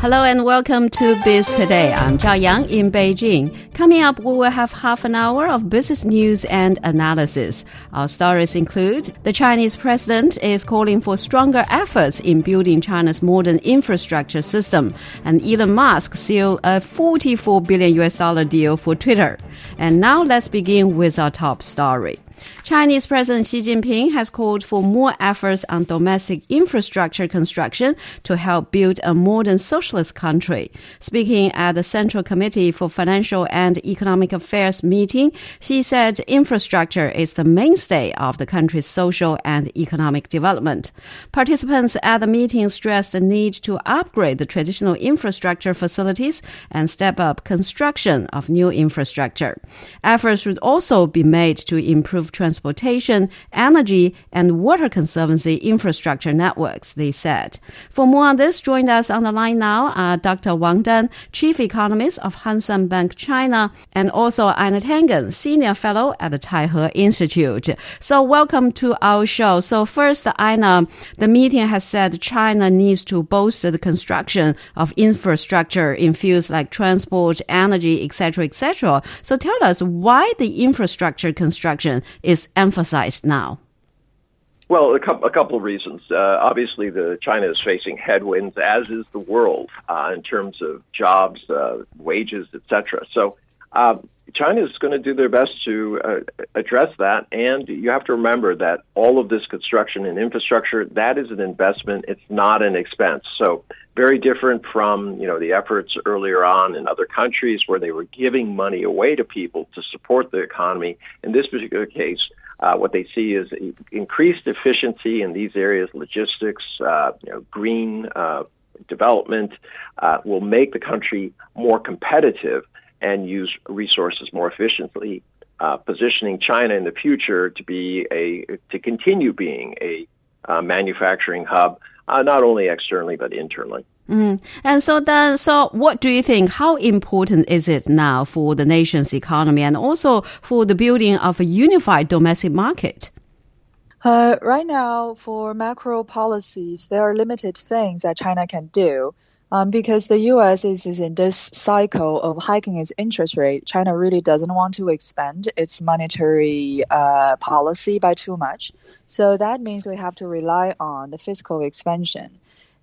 Hello and welcome to Biz Today. I'm Zhao Yang in Beijing. Coming up, we will have half an hour of business news and analysis. Our stories include the Chinese president is calling for stronger efforts in building China's modern infrastructure system, and Elon Musk sealed a 44 billion US dollar deal for Twitter. And now let's begin with our top story. Chinese President Xi Jinping has called for more efforts on domestic infrastructure construction to help build a modern socialist country. Speaking at the Central Committee for Financial and Economic Affairs meeting, Xi said infrastructure is the mainstay of the country's social and economic development. Participants at the meeting stressed the need to upgrade the traditional infrastructure facilities and step up construction of new infrastructure. Efforts should also be made to improve transportation, energy, and water conservancy infrastructure networks, they said. For more on this, join us on the line now uh, are Dr. Wang Dan, Chief Economist of Hang Bank China, and also Einar Tangen, Senior Fellow at the Taihe Institute. So welcome to our show. So first, Einar, the meeting has said China needs to bolster the construction of infrastructure in fields like transport, energy, etc., etc. So tell us why the infrastructure construction is emphasized now. Well, a couple, a couple of reasons. Uh, obviously, the China is facing headwinds, as is the world, uh, in terms of jobs, uh, wages, etc. So, um, China is going to do their best to uh, address that, and you have to remember that all of this construction and infrastructure that is an investment; it's not an expense. So, very different from you know the efforts earlier on in other countries where they were giving money away to people to support the economy. In this particular case, uh, what they see is increased efficiency in these areas, logistics, uh, you know, green uh, development uh, will make the country more competitive and use resources more efficiently, uh, positioning China in the future to be a to continue being a uh, manufacturing hub, not only externally but internally. Mm. And so then, so what do you think? How important is it now for the nation's economy and also for the building of a unified domestic market? Uh, right now, for macro policies, there are limited things that China can do. Um, because the U.S. Is, is in this cycle of hiking its interest rate, China really doesn't want to expand its monetary uh, policy by too much. So that means we have to rely on the fiscal expansion.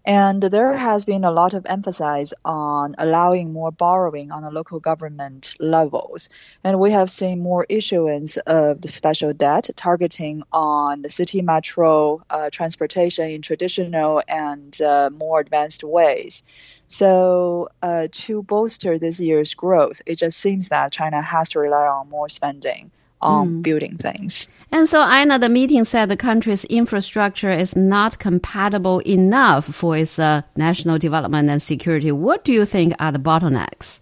And there has been a lot of emphasis on allowing more borrowing on the local government levels. And we have seen more issuance of the special debt targeting on the city metro uh, transportation in traditional and uh, more advanced ways. So, uh, to bolster this year's growth, it just seems that China has to rely on more spending on mm. building things. And so, Einar, the meeting said the country's infrastructure is not compatible enough for its uh, national development and security. What do you think are the bottlenecks?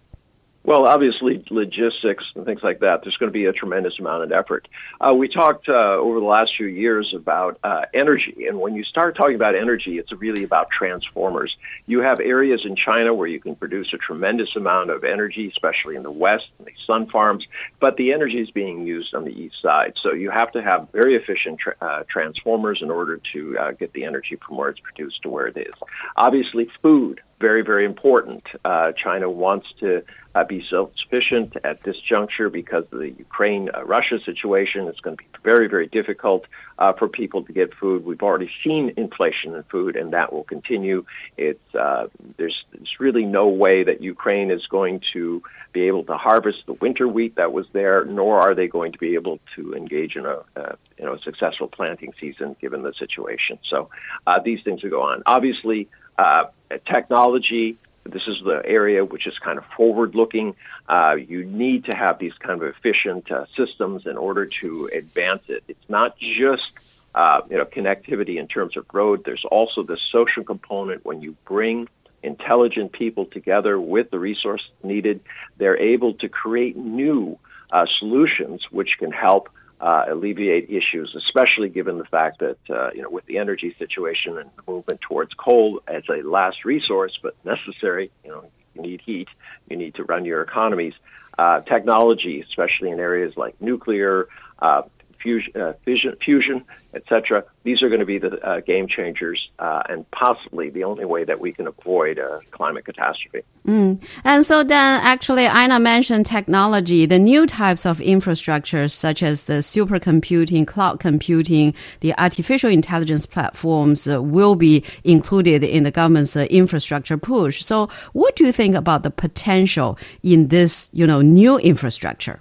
Well, obviously, logistics and things like that, there's going to be a tremendous amount of effort. Uh, we talked uh, over the last few years about uh, energy, and when you start talking about energy, it's really about transformers. You have areas in China where you can produce a tremendous amount of energy, especially in the west, the sun farms, but the energy is being used on the east side. So you have to have very efficient tra- uh, transformers in order to uh, get the energy from where it's produced to where it is. Obviously, food very, very important. Uh, China wants to uh, be self sufficient at this juncture because of the Ukraine uh, Russia situation. It's going to be very, very difficult uh, for people to get food. We've already seen inflation in food, and that will continue. It's, uh, there's, there's really no way that Ukraine is going to be able to harvest the winter wheat that was there, nor are they going to be able to engage in a, uh, you know, a successful planting season given the situation. So uh, these things will go on. Obviously, uh, technology. This is the area which is kind of forward looking. Uh, you need to have these kind of efficient uh, systems in order to advance it. It's not just uh, you know connectivity in terms of road. There's also the social component when you bring intelligent people together with the resources needed. They're able to create new uh, solutions which can help uh, alleviate issues, especially given the fact that uh, you know with the energy situation and the movement towards coal as a last resource but necessary. You know, You need heat. You need to run your economies. Uh, technology, especially in areas like nuclear, uh, fusion, uh, fusion, fusion etc. These are going to be the uh, game changers uh, and possibly the only way that we can avoid a climate catastrophe. Mm. And so then, actually, Einar mentioned technology, the new types of infrastructures such as the supercomputing, cloud computing, the artificial intelligence platforms uh, will be included in the government's uh, infrastructure push. So, what do you think about the potential in this, you know, new infrastructure?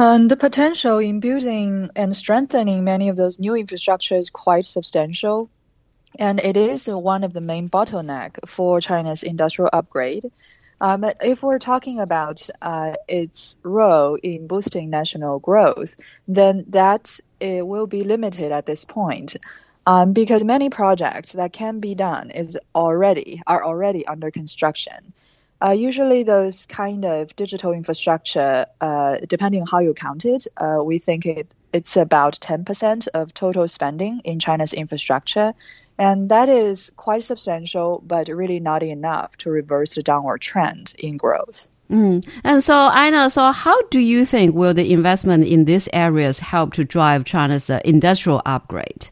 The potential in building and strengthening many of those new infrastructure is quite substantial, and it is one of the main bottleneck for China's industrial upgrade. Um, but if we're talking about uh, its role in boosting national growth, then that it will be limited at this point. Um, because many projects that can be done is already are already under construction. Uh, usually, those kind of digital infrastructure, uh, depending on how you count it, uh, we think it, it's about 10% of total spending in China's infrastructure. And that is quite substantial, but really not enough to reverse the downward trend in growth. Mm. And so, Einar, so how do you think will the investment in these areas help to drive China's uh, industrial upgrade?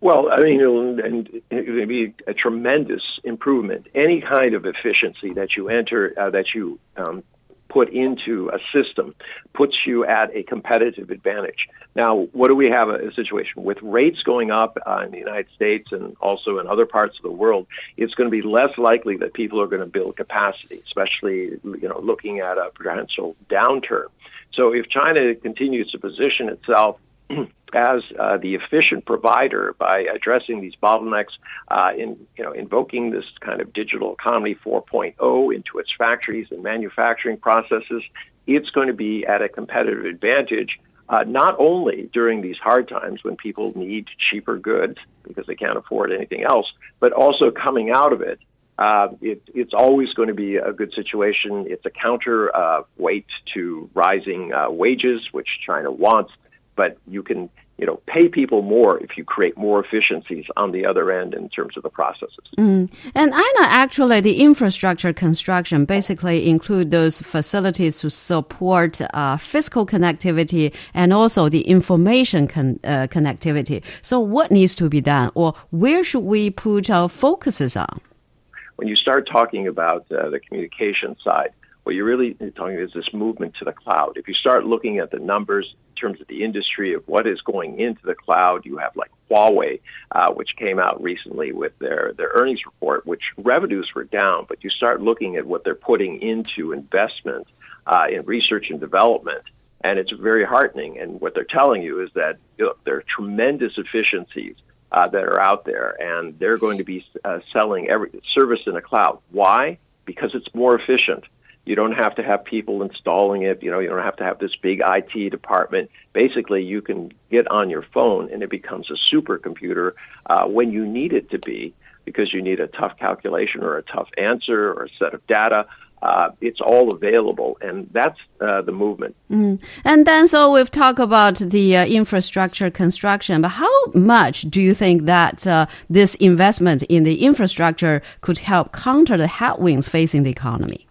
Well, I mean, it'll, and be a tremendous improvement. Any kind of efficiency that you enter, uh, that you um, put into a system, puts you at a competitive advantage. Now, what do we have a, a situation with rates going up uh, in the United States and also in other parts of the world? It's going to be less likely that people are going to build capacity, especially you know looking at a potential downturn. So, if China continues to position itself as uh, the efficient provider by addressing these bottlenecks, uh, in you know invoking this kind of digital economy 4.0 into its factories and manufacturing processes, it's going to be at a competitive advantage. Uh, not only during these hard times when people need cheaper goods because they can't afford anything else, but also coming out of it uh, it, it's always going to be a good situation. It's a counter uh, to rising uh, wages, which China wants but you can you know pay people more if you create more efficiencies on the other end in terms of the processes. Mm. And I know actually the infrastructure construction basically include those facilities to support uh, physical connectivity and also the information con- uh, connectivity. So what needs to be done, or where should we put our focuses on? When you start talking about uh, the communication side, what you're really talking about is this movement to the cloud. If you start looking at the numbers terms of the industry of what is going into the cloud. You have like Huawei, uh, which came out recently with their, their earnings report, which revenues were down, but you start looking at what they're putting into investment uh, in research and development, and it's very heartening. And what they're telling you is that look, there are tremendous efficiencies uh, that are out there, and they're going to be uh, selling every service in the cloud. Why? Because it's more efficient. You don't have to have people installing it. You know, you don't have to have this big IT department. Basically, you can get on your phone and it becomes a supercomputer uh, when you need it to be because you need a tough calculation or a tough answer or a set of data. Uh, it's all available, and that's uh, the movement. Mm. And then, so we've talked about the uh, infrastructure construction, but how much do you think that uh, this investment in the infrastructure could help counter the headwinds facing the economy?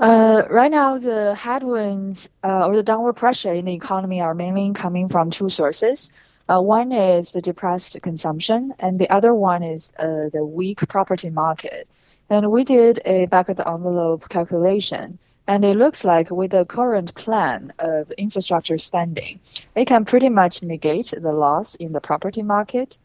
Uh, right now, the headwinds uh, or the downward pressure in the economy are mainly coming from two sources. Uh, one is the depressed consumption, and the other one is uh, the weak property market. And we did a back of the envelope calculation, and it looks like with the current plan of infrastructure spending, it can pretty much negate the loss in the property market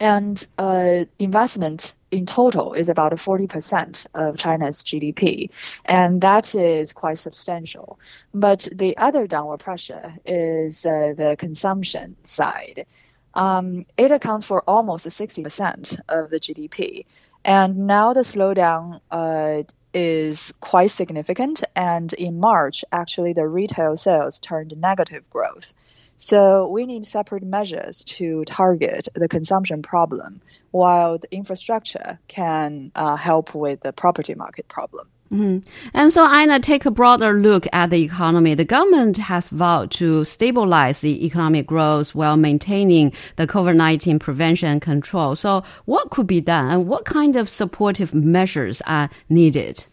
and uh, investment in total is about 40% of China's GDP, and that is quite substantial. But the other downward pressure is uh, the consumption side. Um, it accounts for almost 60% of the GDP, and now the slowdown uh, is quite significant. And in March, actually, the retail sales turned negative growth. So we need separate measures to target the consumption problem, while the infrastructure can uh, help with the property market problem. Mm-hmm. And so, Einar, take a broader look at the economy. The government has vowed to stabilize the economic growth while maintaining the COVID 19 prevention and control. So, what could be done and what kind of supportive measures are needed?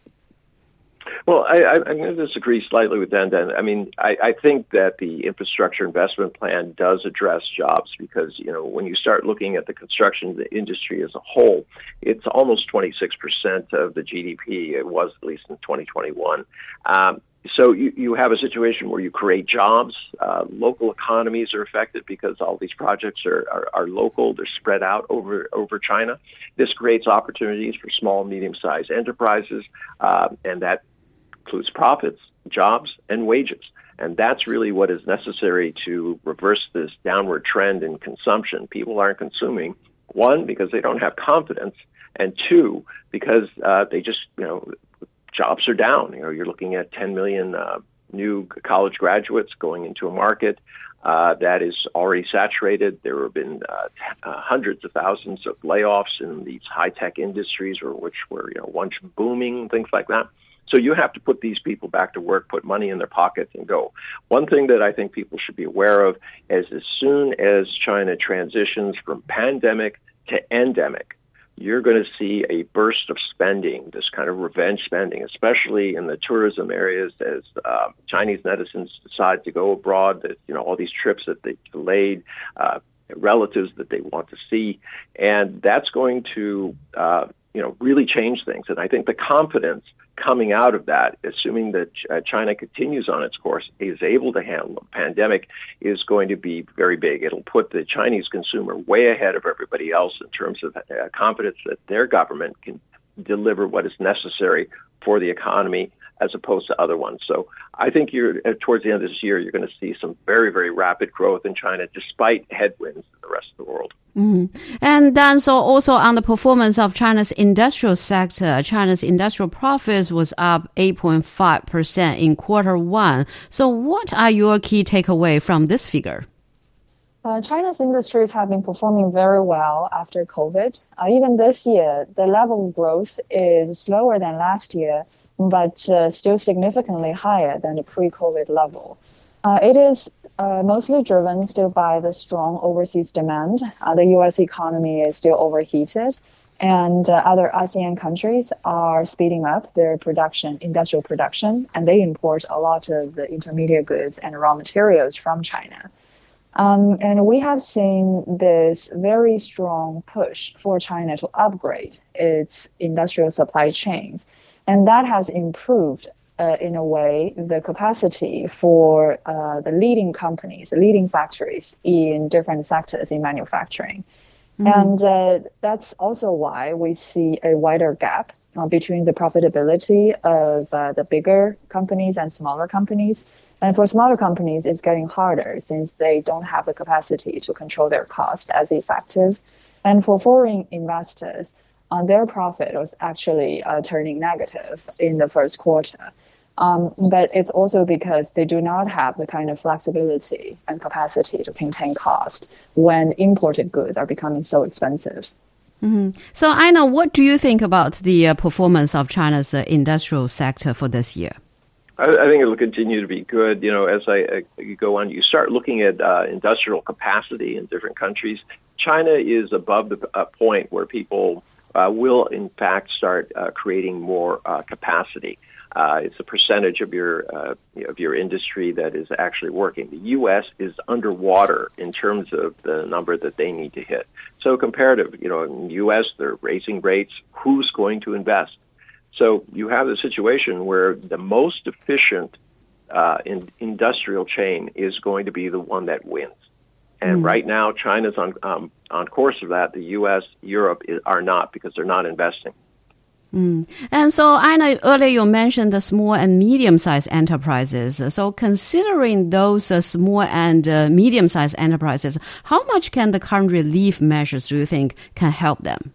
Well, I, am going to disagree slightly with Dan. Dan. I mean, I, I, think that the infrastructure investment plan does address jobs because, you know, when you start looking at the construction industry as a whole, it's almost 26% of the GDP. It was at least in 2021. Um, so you, you have a situation where you create jobs. Uh, local economies are affected because all these projects are, are, are, local. They're spread out over over China. This creates opportunities for small and medium sized enterprises, uh, and that includes profits, jobs, and wages. And that's really what is necessary to reverse this downward trend in consumption. People aren't consuming, one, because they don't have confidence, and two, because uh, they just, you know, jobs are down. You know, you're looking at 10 million uh, new college graduates going into a market uh, that is already saturated. There have been uh, uh, hundreds of thousands of layoffs in these high tech industries, or which were you know once booming, things like that. So you have to put these people back to work, put money in their pockets, and go. One thing that I think people should be aware of is as soon as China transitions from pandemic to endemic, you're going to see a burst of spending, this kind of revenge spending, especially in the tourism areas as uh, Chinese netizens decide to go abroad. That you know all these trips that they delayed, uh, relatives that they want to see, and that's going to uh, you know really change things. And I think the confidence coming out of that, assuming that uh, China continues on its course, is able to handle the pandemic, is going to be very big. It'll put the Chinese consumer way ahead of everybody else in terms of uh, confidence that their government can deliver what is necessary for the economy as opposed to other ones. So I think you're uh, towards the end of this year, you're going to see some very, very rapid growth in China, despite headwinds in the rest of the world. Mm-hmm. And then, so also on the performance of China's industrial sector, China's industrial profits was up 8.5% in quarter one. So, what are your key takeaway from this figure? Uh, China's industries have been performing very well after COVID. Uh, even this year, the level of growth is slower than last year, but uh, still significantly higher than the pre-COVID level. Uh, it is uh, mostly driven still by the strong overseas demand. Uh, the U.S. economy is still overheated, and uh, other ASEAN countries are speeding up their production, industrial production, and they import a lot of the intermediate goods and raw materials from China. Um, and we have seen this very strong push for China to upgrade its industrial supply chains. And that has improved uh, in a way, the capacity for uh, the leading companies, the leading factories in different sectors in manufacturing. Mm-hmm. And uh, that's also why we see a wider gap uh, between the profitability of uh, the bigger companies and smaller companies. And for smaller companies, it's getting harder since they don't have the capacity to control their cost as effective. And for foreign investors, uh, their profit was actually uh, turning negative in the first quarter. Um, but it's also because they do not have the kind of flexibility and capacity to contain cost when imported goods are becoming so expensive. Mm-hmm. So, Einar, what do you think about the uh, performance of China's uh, industrial sector for this year? I, I, think it'll continue to be good. You know, as I, I go on, you start looking at uh, industrial capacity in different countries. China is above the uh, point where people uh, will, in fact, start uh, creating more uh, capacity. Uh, it's a percentage of your uh, of your industry that is actually working. The U.S. is underwater in terms of the number that they need to hit. So comparative, you know, in the U.S. they're raising rates. Who's going to invest? So you have a situation where the most efficient uh, in industrial chain is going to be the one that wins. And mm. right now, China's on um, on course of that. The U.S., Europe is, are not because they're not investing. Mm. And so, I know earlier you mentioned the small and medium-sized enterprises. So, considering those uh, small and uh, medium-sized enterprises, how much can the current relief measures do you think can help them?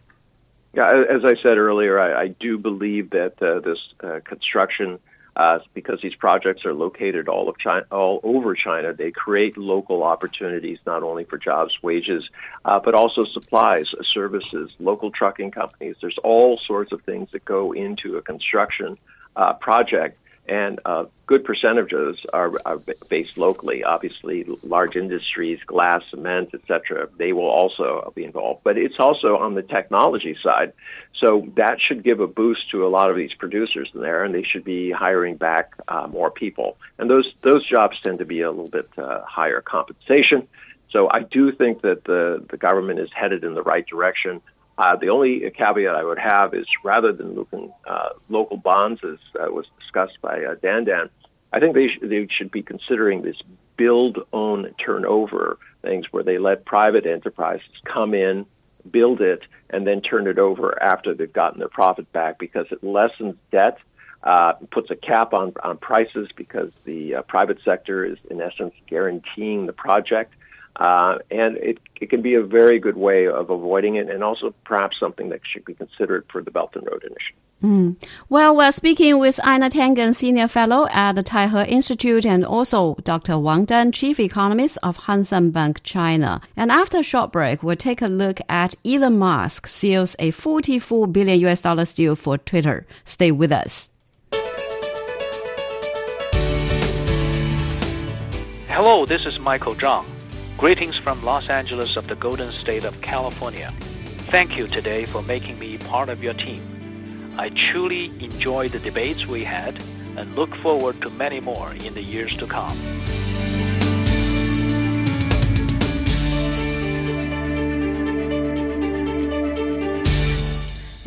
Yeah, as I said earlier, I, I do believe that uh, this uh, construction uh, because these projects are located all of China, all over China. They create local opportunities not only for jobs, wages, uh, but also supplies, services, local trucking companies. There's all sorts of things that go into a construction uh, project and a good percentages are, are based locally. Obviously, large industries, glass, cement, etc., they will also be involved. But it's also on the technology side, so that should give a boost to a lot of these producers in there, and they should be hiring back uh, more people. And those those jobs tend to be a little bit uh, higher compensation. So I do think that the the government is headed in the right direction. Uh, the only caveat I would have is rather than looking uh, local bonds, as uh, was discussed by uh, Dan Dan, I think they, sh- they should be considering this build, own, turnover things where they let private enterprises come in, build it, and then turn it over after they've gotten their profit back because it lessens debt. Uh, puts a cap on, on prices because the uh, private sector is, in essence, guaranteeing the project. Uh, and it, it can be a very good way of avoiding it and also perhaps something that should be considered for the Belt and Road Initiative. Mm. Well, we're speaking with Einar Tangen, Senior Fellow at the Taihe Institute, and also Dr. Wang Dan, Chief Economist of Hang Seng Bank China. And after a short break, we'll take a look at Elon Musk seals a 44 billion US dollars deal for Twitter. Stay with us. Hello, this is Michael Zhang. Greetings from Los Angeles of the Golden State of California. Thank you today for making me part of your team. I truly enjoyed the debates we had and look forward to many more in the years to come.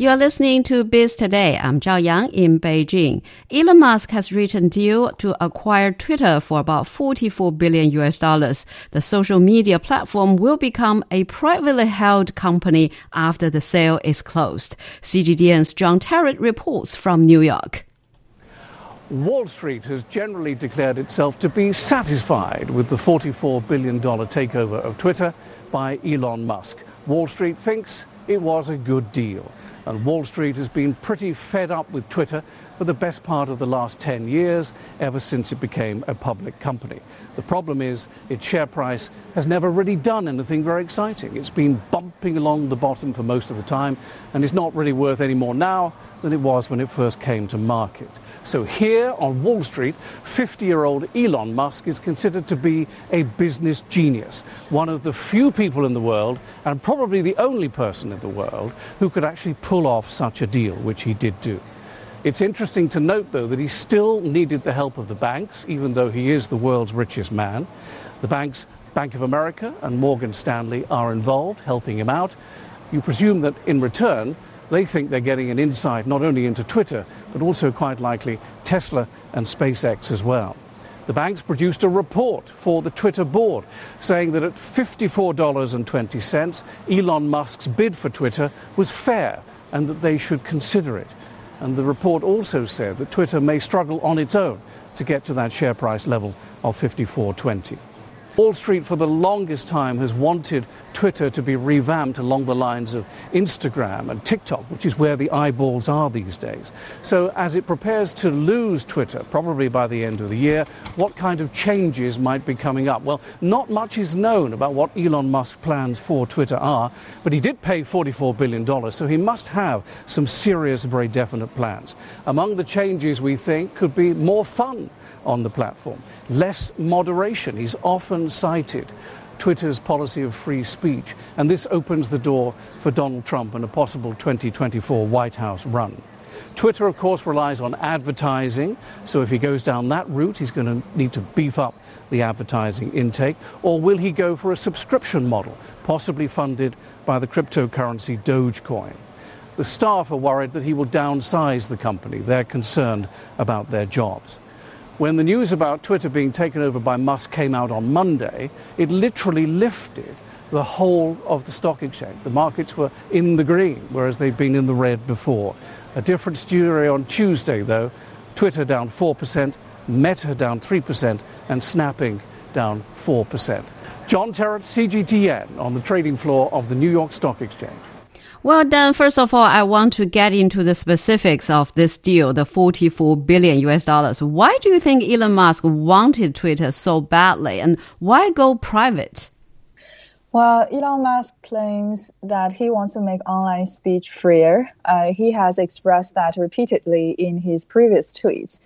You are listening to Biz Today. I'm Zhao Yang in Beijing. Elon Musk has reached a deal to acquire Twitter for about 44 billion US dollars. The social media platform will become a privately held company after the sale is closed. CGTN's John Terrett reports from New York. Wall Street has generally declared itself to be satisfied with the $44 billion takeover of Twitter by Elon Musk. Wall Street thinks it was a good deal. And Wall Street has been pretty fed up with Twitter for the best part of the last 10 years, ever since it became a public company. The problem is its share price has never really done anything very exciting. It's been bumping along the bottom for most of the time, and it's not really worth any more now than it was when it first came to market. So here on Wall Street, 50 year old Elon Musk is considered to be a business genius, one of the few people in the world, and probably the only person in the world, who could actually pull off such a deal, which he did do. It's interesting to note, though, that he still needed the help of the banks, even though he is the world's richest man. The banks, Bank of America and Morgan Stanley, are involved, helping him out. You presume that in return, they think they're getting an insight not only into Twitter, but also quite likely Tesla and SpaceX as well. The banks produced a report for the Twitter board saying that at $54.20, Elon Musk's bid for Twitter was fair and that they should consider it. And the report also said that Twitter may struggle on its own to get to that share price level of 54.20. Wall Street, for the longest time, has wanted Twitter to be revamped along the lines of Instagram and TikTok, which is where the eyeballs are these days. So, as it prepares to lose Twitter, probably by the end of the year, what kind of changes might be coming up? Well, not much is known about what Elon Musk's plans for Twitter are, but he did pay $44 billion, so he must have some serious, very definite plans. Among the changes we think could be more fun on the platform. Less moderation. He's often cited Twitter's policy of free speech, and this opens the door for Donald Trump and a possible 2024 White House run. Twitter, of course, relies on advertising, so if he goes down that route, he's going to need to beef up the advertising intake. Or will he go for a subscription model, possibly funded by the cryptocurrency Dogecoin? The staff are worried that he will downsize the company. They're concerned about their jobs. When the news about Twitter being taken over by Musk came out on Monday, it literally lifted the whole of the stock exchange. The markets were in the green, whereas they'd been in the red before. A different story on Tuesday, though. Twitter down 4%, Meta down 3%, and Snapping down 4%. John Terrett, CGTN, on the trading floor of the New York Stock Exchange. Well, then, first of all, I want to get into the specifics of this deal, the 44 billion US dollars. Why do you think Elon Musk wanted Twitter so badly and why go private? Well, Elon Musk claims that he wants to make online speech freer. Uh, he has expressed that repeatedly in his previous tweets.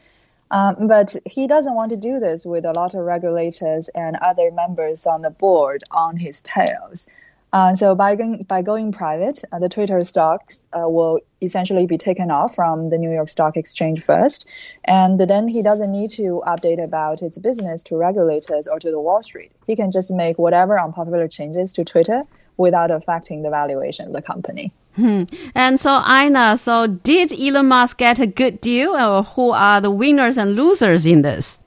Um, but he doesn't want to do this with a lot of regulators and other members on the board on his tails. Uh, so by going, by going private, uh, the Twitter stocks uh, will essentially be taken off from the New York Stock Exchange first, and then he doesn't need to update about its business to regulators or to the Wall Street. He can just make whatever unpopular changes to Twitter without affecting the valuation of the company. Hmm. And so, Einar, so did Elon Musk get a good deal, or who are the winners and losers in this?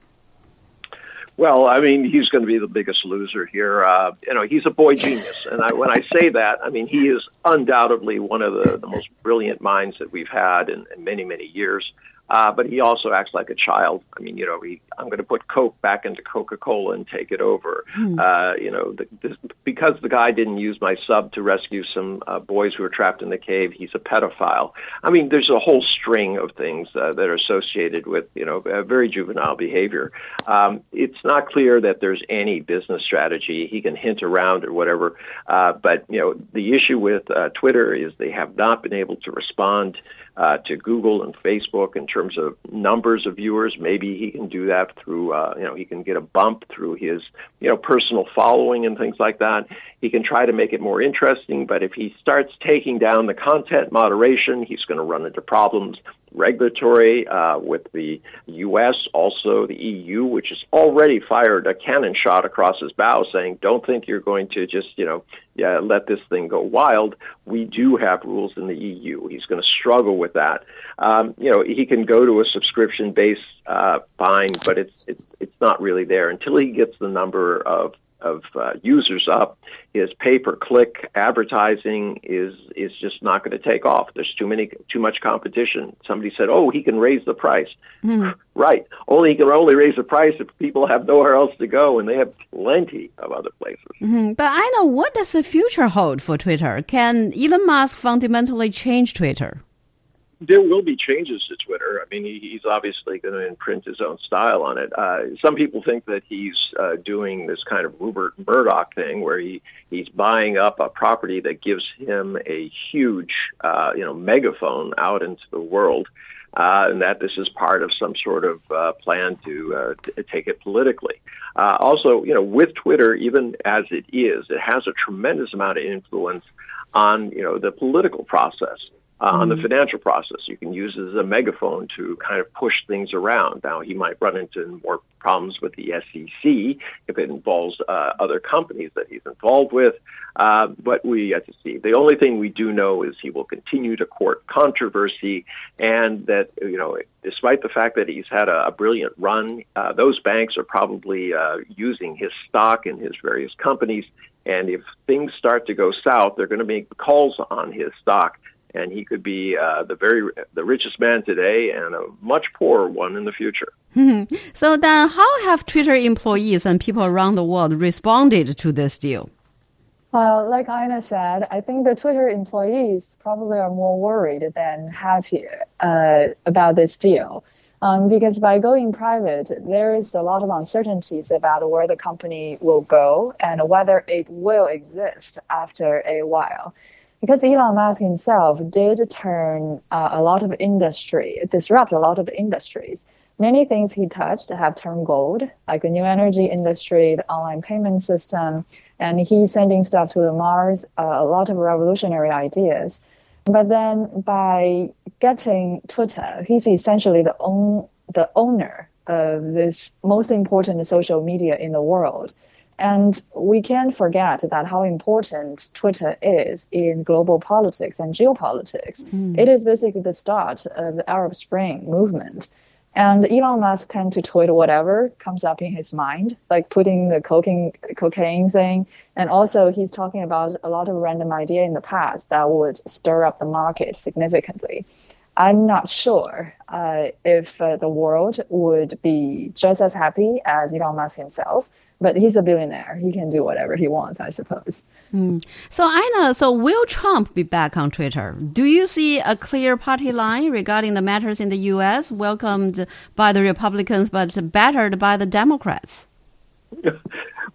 Well, I mean, he's going to be the biggest loser here. Uh, you know, he's a boy genius, and I, when I say that, I mean he is undoubtedly one of the, the most brilliant minds that we've had in, in many, many years. Uh, but he also acts like a child. I mean, you know, he, I'm going to put Coke back into Coca Cola and take it over. Hmm. Uh, you know, the, this, because the guy didn't use my sub to rescue some uh, boys who were trapped in the cave, he's a pedophile. I mean, there's a whole string of things uh, that are associated with, you know, very juvenile behavior. Um, it's not clear that there's any business strategy. He can hint around or whatever. Uh, but, you know, the issue with uh, Twitter is they have not been able to respond uh, to Google and Facebook in terms of numbers of viewers. Maybe he can do that through, uh, you know, he can get a bump through his, you know, personal following and things like that. He can try to make it more interesting, but if he starts taking down the content moderation, he's going to run into problems regulatory uh, with the U.S., also the EU, which has already fired a cannon shot across his bow, saying, "Don't think you're going to just, you know, yeah, let this thing go wild." We do have rules in the EU. He's going to struggle with that. Um, you know, he can go to a subscription-based uh, fine, but it's it's it's not really there until he gets the number of of uh, users up, his pay per click advertising is is just not going to take off. There's too many too much competition. Somebody said, "Oh, he can raise the price." Mm. Right. Only he can only raise the price if people have nowhere else to go, and they have plenty of other places. Mm-hmm. But I know what does the future hold for Twitter? Can Elon Musk fundamentally change Twitter? There will be changes to Twitter. I mean, he, he's obviously going to imprint his own style on it. Uh, some people think that he's uh, doing this kind of Rupert Murdoch thing, where he he's buying up a property that gives him a huge, uh, you know, megaphone out into the world, uh, and that this is part of some sort of uh, plan to, uh, take it politically. Uh, also, you know, with Twitter, even as it is, it has a tremendous amount of influence on you know the political process uh, mm-hmm. on the mm-hmm. financial process. You can use it as a megaphone to kind of push things around. Now, he might run into more problems with the SEC if it involves uh, other companies that he's involved with, uh, but we have to see. The only thing we do know is he will continue to court controversy, and that, you know, despite the fact that he's had a, a brilliant run, uh, those banks are probably uh, using his stock in his various companies. And if things start to go south, they're going to make calls on his stock and he could be uh, the very the richest man today and a much poorer one in the future. so then, how have Twitter employees and people around the world responded to this deal? Well, like Einar said, I think the Twitter employees probably are more worried than happy uh, about this deal. Um, because by going private, there is a lot of uncertainties about where the company will go and whether it will exist after a while because Elon Musk himself did turn uh, a lot of industry, disrupt a lot of industries. Many things he touched have turned gold, like the new energy industry, the online payment system, and he's sending stuff to the Mars, uh, a lot of revolutionary ideas. But then by getting Twitter, he's essentially the, own, the owner of this most important social media in the world. And we can't forget that how important Twitter is in global politics and geopolitics. Mm. It is basically the start of the Arab Spring movement. And Elon Musk tend to tweet whatever comes up in his mind, like putting the cocaine, cocaine thing. And also he's talking about a lot of random idea in the past that would stir up the market significantly. I'm not sure uh, if uh, the world would be just as happy as Elon Musk himself. But he's a billionaire. He can do whatever he wants, I suppose. Mm. So, Einar, so will Trump be back on Twitter? Do you see a clear party line regarding the matters in the U.S., welcomed by the Republicans but battered by the Democrats?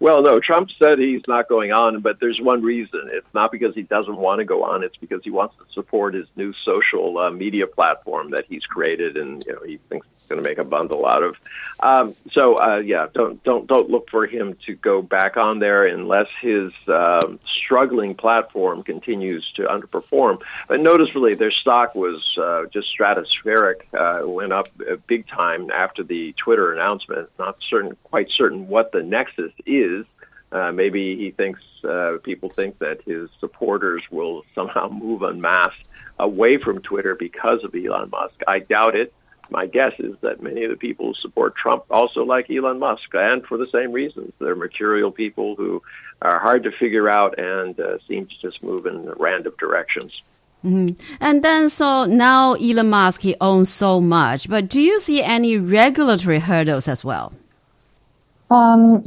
Well, no, Trump said he's not going on, but there's one reason. It's not because he doesn't want to go on. It's because he wants to support his new social uh, media platform that he's created, and you know he thinks going to make a bundle out of. Um, so uh, yeah, don't don't don't look for him to go back on there unless his uh, struggling platform continues to underperform. But noticeably, their stock was uh, just stratospheric, uh, went up big time after the Twitter announcement. Not certain, quite certain what the nexus is. Uh, maybe he thinks uh, people think that his supporters will somehow move en masse away from Twitter because of Elon Musk. I doubt it my guess is that many of the people who support Trump also like Elon Musk, and for the same reasons. They're mercurial people who are hard to figure out and uh, seem to just move in random directions. Mm-hmm. And then, so now Elon Musk he owns so much, but do you see any regulatory hurdles as well? Um,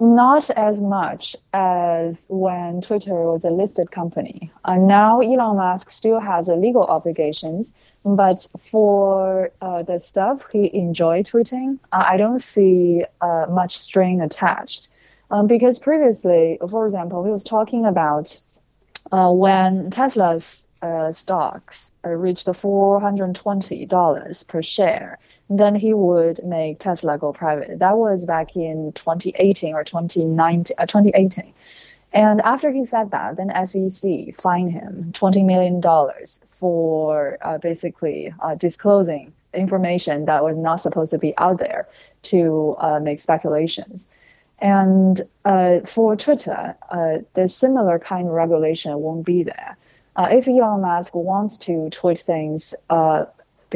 not as much as when Twitter was a listed company. Uh, now Elon Musk still has legal obligations, but for uh, the stuff he enjoyed tweeting, uh, I don't see uh, much string attached. Um, because previously, for example, he was talking about uh, when Tesla's stocks reached $420 per share then he would make Tesla go private. That was back in 2018 or 2019, uh, 2018. And after he said that, then SEC fined him $20 million for uh, basically uh, disclosing information that was not supposed to be out there to uh, make speculations. And uh, for Twitter, uh, the similar kind of regulation won't be there. if Elon Musk wants to tweet things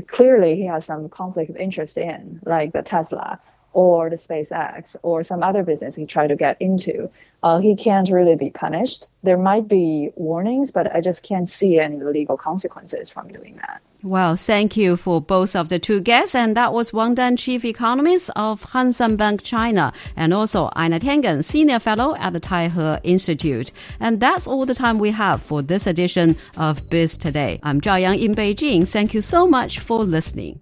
clearly he has some conflict of interest in, like the Tesla or the SpaceX or some other business he tried to get into, uh, he can't really be punished. There might be warnings, but I just can't see any legal consequences from doing that. Well, thank you for both of the two guests. And that was Wang Dan, Chief Economist of Hang Bank China, and also Einar Tangen, Senior Fellow at the Taihe Institute. And that's all the time we have for this edition of Biz Today. I'm Zhao Yang in Beijing. Thank you so much for listening.